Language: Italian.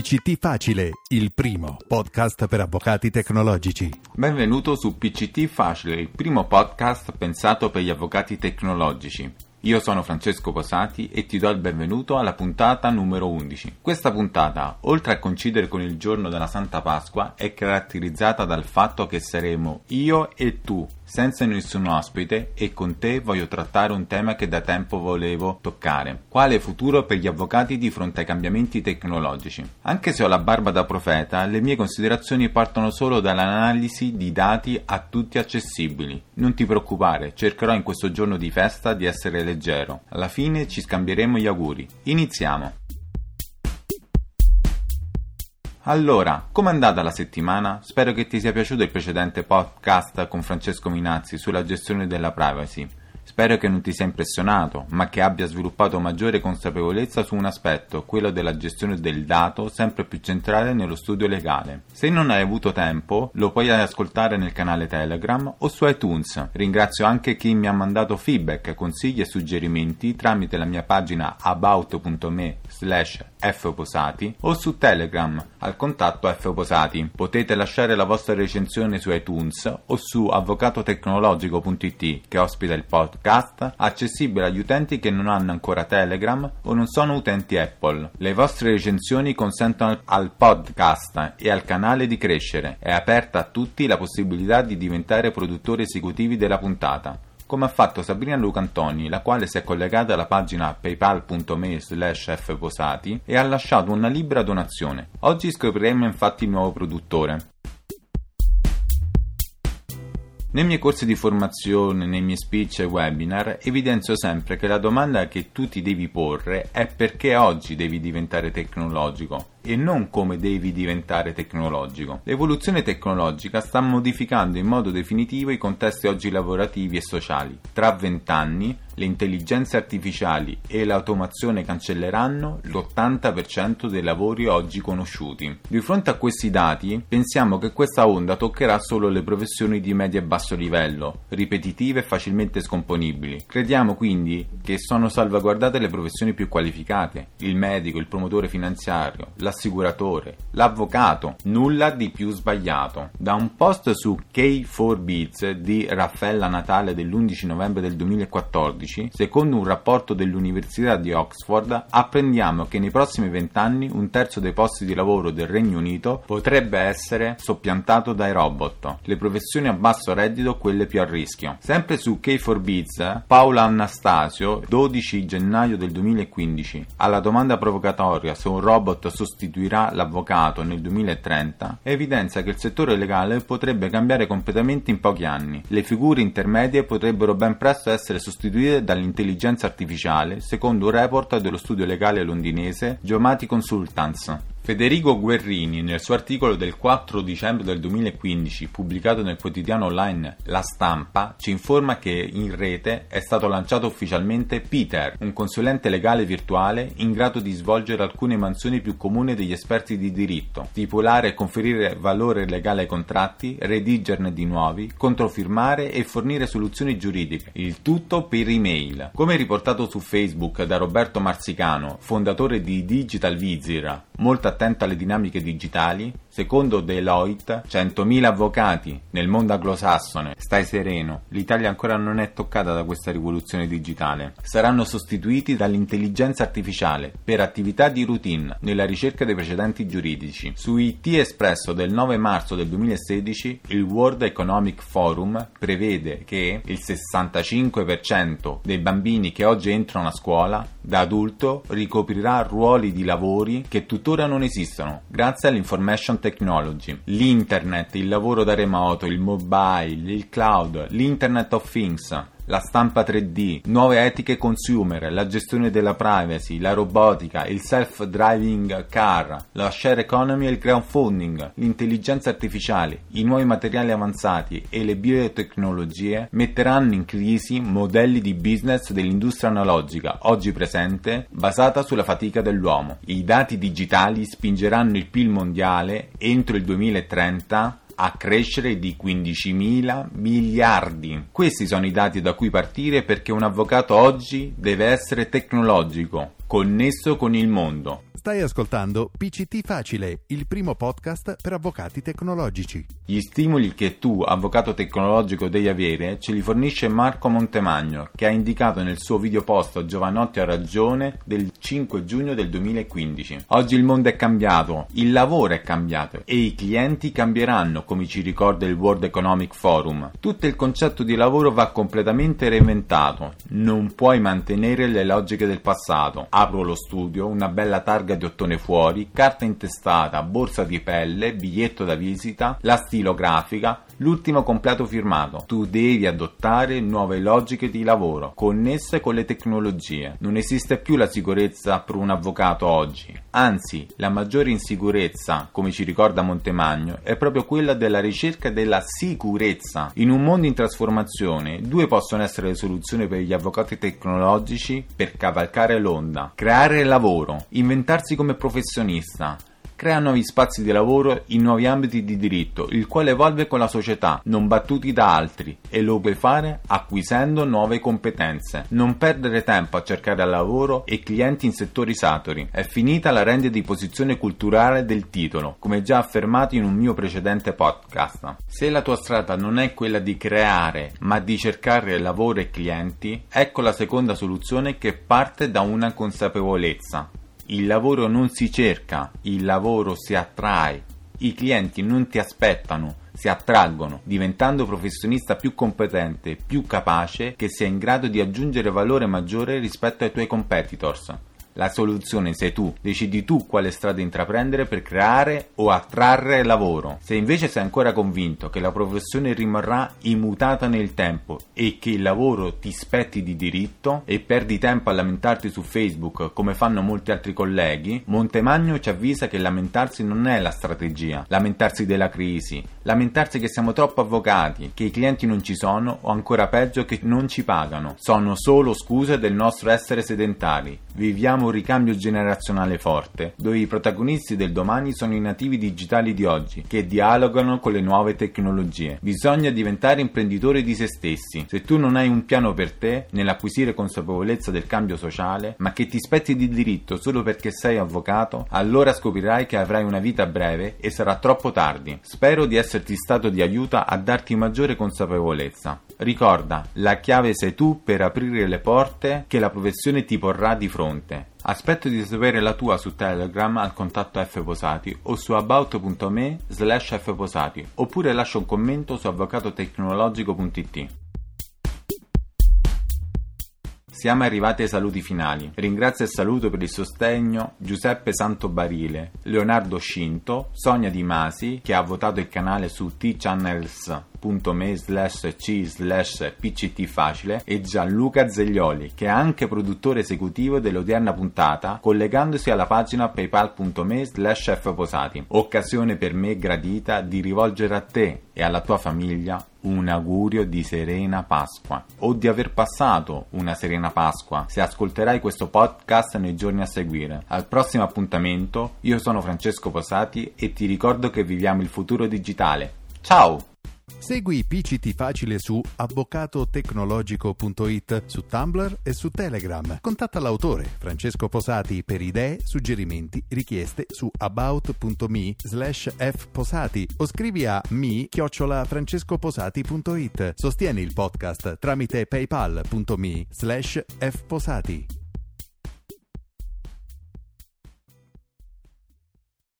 PCT Facile, il primo podcast per avvocati tecnologici. Benvenuto su PCT Facile, il primo podcast pensato per gli avvocati tecnologici. Io sono Francesco Posati e ti do il benvenuto alla puntata numero 11. Questa puntata, oltre a coincidere con il giorno della Santa Pasqua, è caratterizzata dal fatto che saremo io e tu, senza nessun ospite, e con te voglio trattare un tema che da tempo volevo toccare. Quale futuro per gli avvocati di fronte ai cambiamenti tecnologici? Anche se ho la barba da profeta, le mie considerazioni partono solo dall'analisi di dati a tutti accessibili. Non ti preoccupare, cercherò in questo giorno di festa di essere leggero. Alla fine ci scambieremo gli auguri. Iniziamo! Allora, com'è andata la settimana? Spero che ti sia piaciuto il precedente podcast con Francesco Minazzi sulla gestione della privacy. Spero che non ti sia impressionato, ma che abbia sviluppato maggiore consapevolezza su un aspetto, quello della gestione del dato, sempre più centrale nello studio legale. Se non hai avuto tempo, lo puoi ascoltare nel canale Telegram o su iTunes. Ringrazio anche chi mi ha mandato feedback, consigli e suggerimenti tramite la mia pagina about.me slash fposati o su Telegram al contatto fposati. Potete lasciare la vostra recensione su iTunes o su avvocatotecnologico.it che ospita il podcast podcast accessibile agli utenti che non hanno ancora Telegram o non sono utenti Apple. Le vostre recensioni consentono al podcast e al canale di crescere. È aperta a tutti la possibilità di diventare produttori esecutivi della puntata come ha fatto Sabrina Lucantoni, la quale si è collegata alla pagina paypal.me slash fposati e ha lasciato una libera donazione. Oggi scopriremo infatti il nuovo produttore. Nei miei corsi di formazione, nei miei speech e webinar, evidenzio sempre che la domanda che tu ti devi porre è perché oggi devi diventare tecnologico e non come devi diventare tecnologico. L'evoluzione tecnologica sta modificando in modo definitivo i contesti oggi lavorativi e sociali. Tra vent'anni le intelligenze artificiali e l'automazione cancelleranno l'80% dei lavori oggi conosciuti. Di fronte a questi dati, pensiamo che questa onda toccherà solo le professioni di medio e basso livello, ripetitive e facilmente scomponibili. Crediamo quindi che sono salvaguardate le professioni più qualificate, il medico, il promotore finanziario, la l'assicuratore, l'avvocato, nulla di più sbagliato. Da un post su K4Beats di Raffaella Natale dell'11 novembre del 2014, secondo un rapporto dell'Università di Oxford, apprendiamo che nei prossimi vent'anni un terzo dei posti di lavoro del Regno Unito potrebbe essere soppiantato dai robot, le professioni a basso reddito quelle più a rischio. Sempre su K4Beats, Paola Anastasio, 12 gennaio del 2015, alla domanda provocatoria se un robot sostituisce sostituirà l'avvocato nel 2030, evidenzia che il settore legale potrebbe cambiare completamente in pochi anni. Le figure intermedie potrebbero ben presto essere sostituite dall'intelligenza artificiale, secondo un report dello studio legale londinese Geomati Consultants. Federico Guerrini, nel suo articolo del 4 dicembre del 2015, pubblicato nel quotidiano online La Stampa, ci informa che in rete è stato lanciato ufficialmente Peter, un consulente legale virtuale in grado di svolgere alcune mansioni più comuni degli esperti di diritto, stipulare e conferire valore legale ai contratti, redigerne di nuovi, controfirmare e fornire soluzioni giuridiche, il tutto per email. Come riportato su Facebook da Roberto Marzicano, fondatore di Digital Vizir, molto attento alle dinamiche digitali, secondo Deloitte 100.000 avvocati nel mondo anglosassone, stai sereno, l'Italia ancora non è toccata da questa rivoluzione digitale. Saranno sostituiti dall'intelligenza artificiale per attività di routine nella ricerca dei precedenti giuridici. Su IT Espresso del 9 marzo del 2016 il World Economic Forum prevede che il 65% dei bambini che oggi entrano a scuola da adulto ricoprirà ruoli di lavori che tuttora non esistono grazie all'information technology. L'internet, il lavoro da remoto, il mobile, il cloud, l'internet of things la stampa 3D, nuove etiche consumer, la gestione della privacy, la robotica, il self-driving car, la share economy e il crowdfunding, l'intelligenza artificiale, i nuovi materiali avanzati e le biotecnologie metteranno in crisi modelli di business dell'industria analogica, oggi presente, basata sulla fatica dell'uomo. I dati digitali spingeranno il PIL mondiale entro il 2030 a crescere di 15.000 miliardi. Questi sono i dati da cui partire perché un avvocato oggi deve essere tecnologico, connesso con il mondo. Stai ascoltando PCT Facile, il primo podcast per avvocati tecnologici. Gli stimoli che tu, avvocato tecnologico, devi avere ce li fornisce Marco Montemagno, che ha indicato nel suo video post Giovanotti ha ragione del 5 giugno del 2015. Oggi il mondo è cambiato, il lavoro è cambiato e i clienti cambieranno, come ci ricorda il World Economic Forum. Tutto il concetto di lavoro va completamente reinventato. Non puoi mantenere le logiche del passato. Apro lo studio, una bella targa targa di ottone fuori, carta intestata, borsa di pelle, biglietto da visita, la stilografica, l'ultimo completo firmato. Tu devi adottare nuove logiche di lavoro, connesse con le tecnologie. Non esiste più la sicurezza per un avvocato oggi. Anzi, la maggiore insicurezza, come ci ricorda Montemagno, è proprio quella della ricerca della sicurezza. In un mondo in trasformazione, due possono essere le soluzioni per gli avvocati tecnologici per cavalcare l'onda. Creare lavoro, inventarsi come professionista, crea nuovi spazi di lavoro in nuovi ambiti di diritto, il quale evolve con la società, non battuti da altri, e lo puoi fare acquisendo nuove competenze. Non perdere tempo a cercare lavoro e clienti in settori saturi. È finita la rende di posizione culturale del titolo, come già affermato in un mio precedente podcast. Se la tua strada non è quella di creare, ma di cercare lavoro e clienti, ecco la seconda soluzione che parte da una consapevolezza. Il lavoro non si cerca, il lavoro si attrae. I clienti non ti aspettano, si attraggono, diventando professionista più competente, più capace, che sia in grado di aggiungere valore maggiore rispetto ai tuoi competitors. La soluzione sei tu, decidi tu quale strada intraprendere per creare o attrarre lavoro. Se invece sei ancora convinto che la professione rimarrà immutata nel tempo e che il lavoro ti spetti di diritto e perdi tempo a lamentarti su Facebook come fanno molti altri colleghi, Montemagno ci avvisa che lamentarsi non è la strategia, lamentarsi della crisi, lamentarsi che siamo troppo avvocati, che i clienti non ci sono o ancora peggio che non ci pagano. Sono solo scuse del nostro essere sedentari. Viviamo un ricambio generazionale forte, dove i protagonisti del domani sono i nativi digitali di oggi, che dialogano con le nuove tecnologie. Bisogna diventare imprenditori di se stessi. Se tu non hai un piano per te, nell'acquisire consapevolezza del cambio sociale, ma che ti spetti di diritto solo perché sei avvocato, allora scoprirai che avrai una vita breve e sarà troppo tardi. Spero di esserti stato di aiuto a darti maggiore consapevolezza. Ricorda, la chiave sei tu per aprire le porte che la professione ti porrà di fronte. Aspetto di sapere la tua su Telegram al contatto fposati o su about.me slash fposati oppure lascia un commento su avvocatotecnologico.it. Siamo arrivati ai saluti finali. Ringrazio e saluto per il sostegno Giuseppe Santobarile, Leonardo Scinto, Sonia Di Masi che ha votato il canale su T-Channels me slash c slash pct facile e Gianluca Zeglioli che è anche produttore esecutivo dell'odierna puntata collegandosi alla pagina paypal.me slash fposati occasione per me gradita di rivolgere a te e alla tua famiglia un augurio di serena Pasqua o di aver passato una serena Pasqua se ascolterai questo podcast nei giorni a seguire. Al prossimo appuntamento, io sono Francesco Posati e ti ricordo che viviamo il futuro digitale. Ciao! Segui PCT Facile su avvocatotecnologico.it, su Tumblr e su Telegram. Contatta l'autore Francesco Posati per idee, suggerimenti, richieste su about.me slash fposati o scrivi a mi francescoposati.it. Sostieni il podcast tramite paypal.me slash fposati.